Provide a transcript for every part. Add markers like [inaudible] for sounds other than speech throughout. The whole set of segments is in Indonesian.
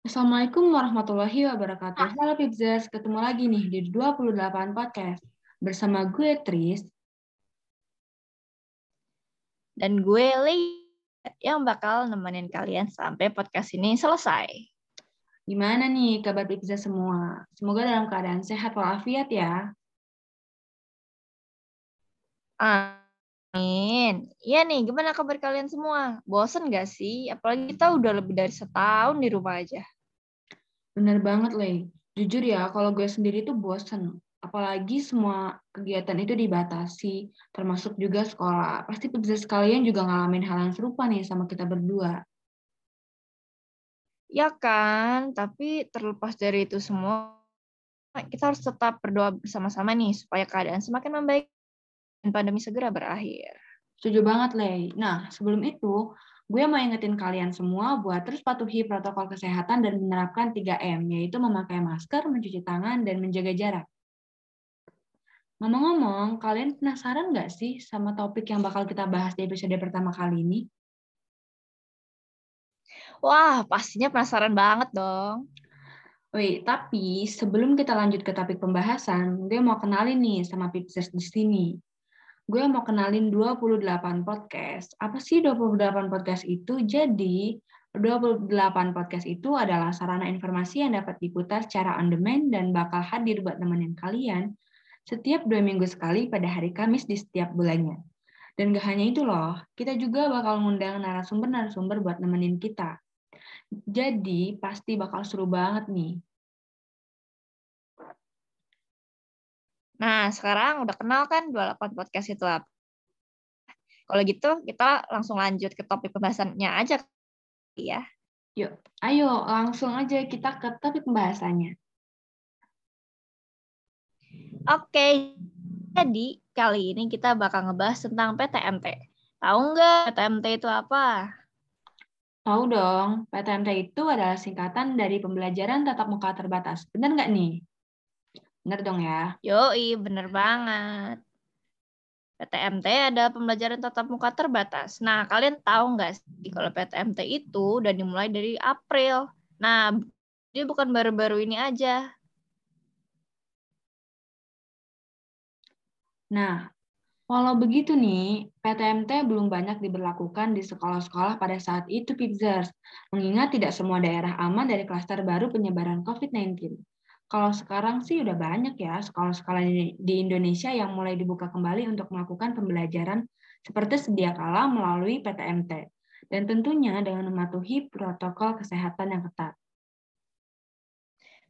Assalamualaikum warahmatullahi wabarakatuh. Halo Pipzers, ketemu lagi nih di 28 Podcast. Bersama gue Tris. Dan gue Lee yang bakal nemenin kalian sampai podcast ini selesai. Gimana nih kabar Pipzers semua? Semoga dalam keadaan sehat walafiat ya. Amin. Iya nih, gimana kabar kalian semua? Bosen gak sih? Apalagi kita udah lebih dari setahun di rumah aja. Bener banget, Le. Jujur ya, kalau gue sendiri tuh bosen. Apalagi semua kegiatan itu dibatasi, termasuk juga sekolah. Pasti bisa sekalian juga ngalamin hal yang serupa nih sama kita berdua. Ya kan, tapi terlepas dari itu semua, kita harus tetap berdoa bersama-sama nih supaya keadaan semakin membaik pandemi segera berakhir. Setuju banget, Lei. Nah, sebelum itu, gue mau ingetin kalian semua buat terus patuhi protokol kesehatan dan menerapkan 3M, yaitu memakai masker, mencuci tangan, dan menjaga jarak. Ngomong-ngomong, kalian penasaran nggak sih sama topik yang bakal kita bahas di episode pertama kali ini? Wah, pastinya penasaran banget dong. Wih, tapi sebelum kita lanjut ke topik pembahasan, gue mau kenalin nih sama Pipsers di sini gue mau kenalin 28 podcast. Apa sih 28 podcast itu? Jadi, 28 podcast itu adalah sarana informasi yang dapat diputar secara on demand dan bakal hadir buat nemenin kalian setiap dua minggu sekali pada hari Kamis di setiap bulannya. Dan gak hanya itu loh, kita juga bakal ngundang narasumber-narasumber buat nemenin kita. Jadi, pasti bakal seru banget nih. Nah, sekarang udah kenal kan 28 podcast itu apa? Kalau gitu, kita langsung lanjut ke topik pembahasannya aja ya. Yuk, ayo langsung aja kita ke topik pembahasannya. Oke, jadi kali ini kita bakal ngebahas tentang PTMT. Tahu nggak PTMT itu apa? Tahu dong, PTMT itu adalah singkatan dari pembelajaran tatap muka terbatas. Benar nggak nih? Bener dong ya? Yoi, bener banget. PTMT ada pembelajaran tatap muka terbatas. Nah, kalian tahu nggak sih kalau PTMT itu udah dimulai dari April. Nah, dia bukan baru-baru ini aja. Nah, walau begitu nih, PTMT belum banyak diberlakukan di sekolah-sekolah pada saat itu, Pipzers, mengingat tidak semua daerah aman dari klaster baru penyebaran COVID-19. Kalau sekarang sih udah banyak ya sekolah-sekolah di Indonesia yang mulai dibuka kembali untuk melakukan pembelajaran seperti sedia kala melalui PTMT dan tentunya dengan mematuhi protokol kesehatan yang ketat.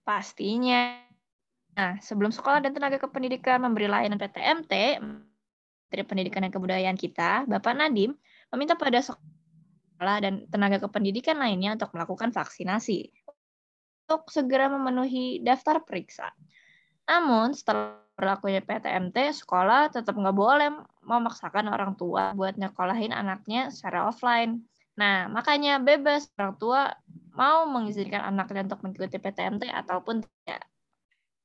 Pastinya. Nah, sebelum sekolah dan tenaga kependidikan memberi layanan PTMT, Menteri Pendidikan dan Kebudayaan kita, Bapak Nadim, meminta pada sekolah dan tenaga kependidikan lainnya untuk melakukan vaksinasi untuk segera memenuhi daftar periksa. Namun, setelah berlakunya PTMT, sekolah tetap nggak boleh memaksakan orang tua buat nyekolahin anaknya secara offline. Nah, makanya bebas orang tua mau mengizinkan anaknya untuk mengikuti PTMT ataupun tidak.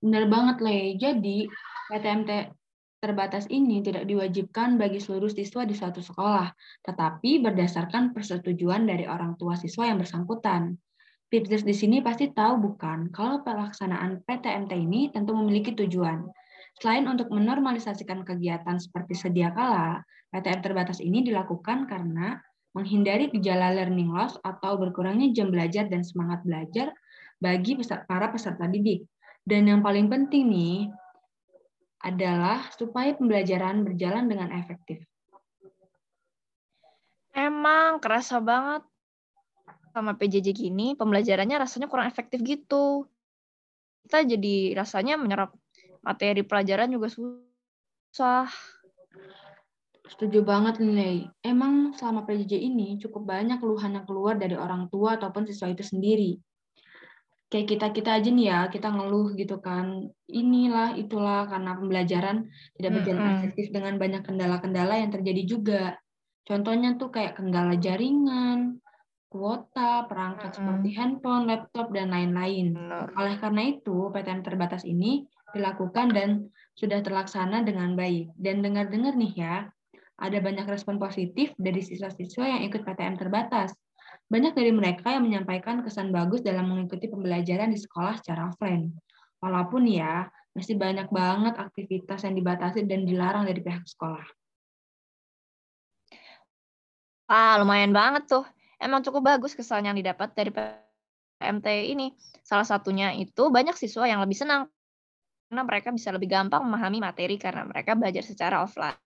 Benar banget, Le. Jadi, PTMT terbatas ini tidak diwajibkan bagi seluruh siswa di suatu sekolah, tetapi berdasarkan persetujuan dari orang tua siswa yang bersangkutan. Pipzers di sini pasti tahu bukan kalau pelaksanaan PTMT ini tentu memiliki tujuan. Selain untuk menormalisasikan kegiatan seperti sedia kala, PTM terbatas ini dilakukan karena menghindari gejala learning loss atau berkurangnya jam belajar dan semangat belajar bagi para peserta didik. Dan yang paling penting nih adalah supaya pembelajaran berjalan dengan efektif. Emang kerasa banget sama PJJ gini, pembelajarannya rasanya kurang efektif gitu. Kita jadi rasanya menyerap materi pelajaran juga susah. Setuju banget nih, Emang selama PJJ ini cukup banyak keluhan yang keluar dari orang tua ataupun siswa itu sendiri. Kayak kita-kita aja nih ya, kita ngeluh gitu kan. Inilah, itulah, karena pembelajaran tidak berjalan mm -hmm. efektif dengan banyak kendala-kendala yang terjadi juga. Contohnya tuh kayak kendala jaringan, kuota, perangkat mm -hmm. seperti handphone, laptop, dan lain-lain. Oleh karena itu, PTM terbatas ini dilakukan dan sudah terlaksana dengan baik. Dan dengar-dengar nih ya, ada banyak respon positif dari siswa-siswa yang ikut PTM terbatas. Banyak dari mereka yang menyampaikan kesan bagus dalam mengikuti pembelajaran di sekolah secara offline. Walaupun ya, masih banyak banget aktivitas yang dibatasi dan dilarang dari pihak sekolah. Ah, lumayan banget tuh. Emang cukup bagus kesan yang didapat dari PMT ini. Salah satunya itu banyak siswa yang lebih senang karena mereka bisa lebih gampang memahami materi karena mereka belajar secara offline.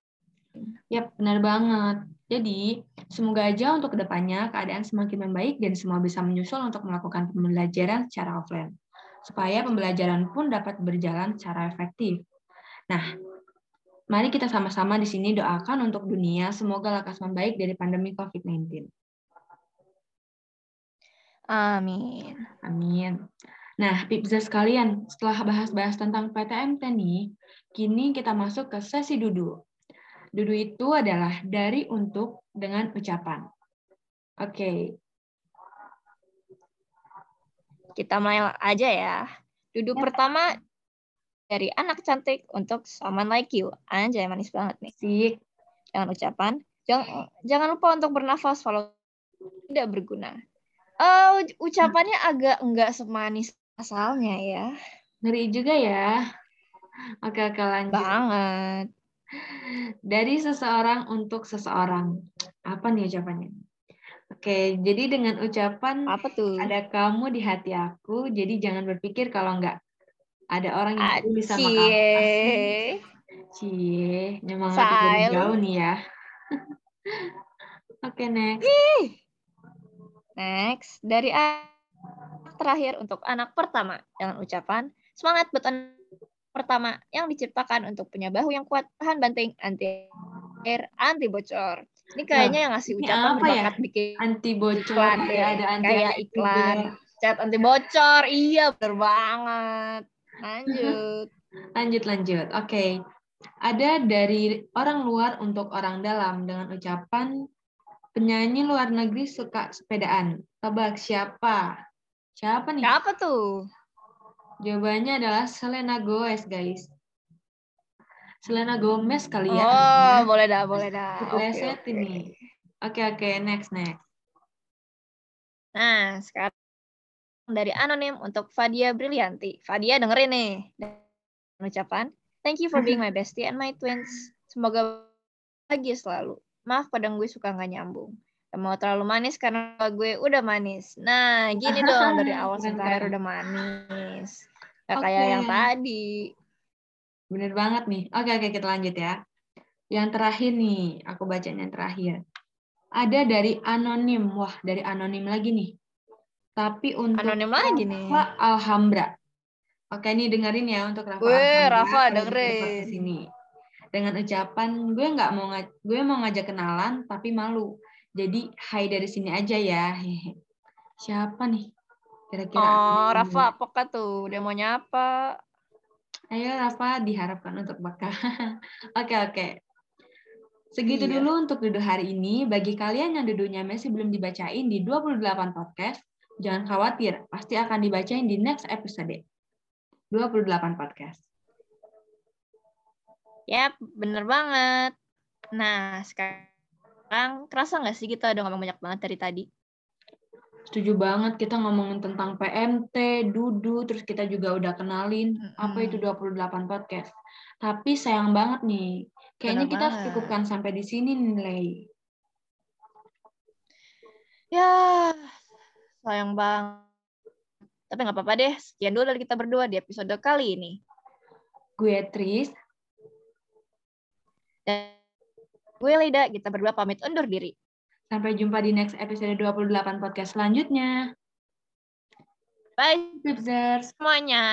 Yap, benar banget. Jadi, semoga aja untuk ke depannya keadaan semakin membaik dan semua bisa menyusul untuk melakukan pembelajaran secara offline. Supaya pembelajaran pun dapat berjalan secara efektif. Nah, mari kita sama-sama di sini doakan untuk dunia semoga lekas membaik dari pandemi COVID-19. Amin. Amin. Nah, Pipza sekalian, setelah bahas-bahas tentang PTMT nih, kini kita masuk ke sesi duduk. Dudu itu adalah dari untuk dengan ucapan. Oke. Okay. Kita mulai aja ya. Dudu ya. pertama dari anak cantik untuk someone like you. Anjay, manis banget nih. Sik. Jangan ucapan. Jangan, jangan lupa untuk bernafas walau tidak berguna. Uh, ucapannya agak enggak semanis asalnya ya. Ngeri juga ya. Oke, oke lanjut. Banget. Dari seseorang untuk seseorang. Apa nih ucapannya? Oke, jadi dengan ucapan apa tuh? Ada kamu di hati aku, jadi jangan berpikir kalau nggak ada orang yang peduli sama kamu. Cie, memang dari jauh nih ya. [laughs] Oke, next. Next, dari terakhir untuk anak pertama dengan ucapan semangat buat anak pertama yang diciptakan untuk punya bahu yang kuat, tahan banting, anti air, anti bocor. Ini kayaknya yang ngasih ucapan apa ya? bikin anti bocor, iklan, ya. ada anti kayak iklan. Cat anti bocor, iya bener banget. Lanjut. [laughs] lanjut lanjut. Oke. Okay. Ada dari orang luar untuk orang dalam dengan ucapan penyanyi luar negeri suka sepedaan. Tebak siapa? Siapa nih? Siapa tuh? Jawabannya adalah Selena Gomez, guys. Selena Gomez kali ya. Oh, boleh dah, boleh dah. Kepleset okay, ini. Oke, okay, oke, okay. next, next. Nah, sekarang dari anonim untuk Fadia Brilianti. Fadia dengerin nih. Ucapan, thank you for being my [laughs] bestie and my twins. Semoga bahagia selalu. Maaf kadang gue suka nggak nyambung. Gak mau terlalu manis karena gue udah manis. Nah, gini dong dari [laughs] awal sampai akhir udah manis. Gak okay. kayak yang tadi. Bener banget nih. Oke, oke kita lanjut ya. Yang terakhir nih, aku bacanya yang terakhir. Ada dari anonim. Wah, dari anonim lagi nih. Tapi untuk anonim lagi nih. Rafa Alhambra. Oke, nih dengerin ya untuk Rafa Wih, Rafa dengerin. Sini. Dengan ucapan gue nggak mau gue mau ngajak kenalan tapi malu jadi hai dari sini aja ya. Siapa nih? Kira-kira. Oh, Rafa, apakah tuh? Dia mau nyapa. Ayo Rafa, diharapkan untuk bakal. [laughs] Oke, oke. Segitu iya. dulu untuk duduk hari ini. Bagi kalian yang duduknya masih belum dibacain di 28 podcast, jangan khawatir, pasti akan dibacain di next episode. 28 podcast. Yap, bener banget. Nah, sekarang kerasa nggak sih kita udah ngomong banyak banget dari tadi? Setuju banget, kita ngomongin tentang PMT, Dudu, terus kita juga udah kenalin mm -hmm. apa itu 28 podcast. Tapi sayang banget nih, kayaknya kita harus cukupkan sampai di sini nilai. Ya, sayang banget. Tapi nggak apa-apa deh, sekian dulu dari kita berdua di episode kali ini. Gue Tris. Dan Gue Lida, kita berdua pamit undur diri. Sampai jumpa di next episode 28 podcast selanjutnya. Bye, Tipsers. Semuanya.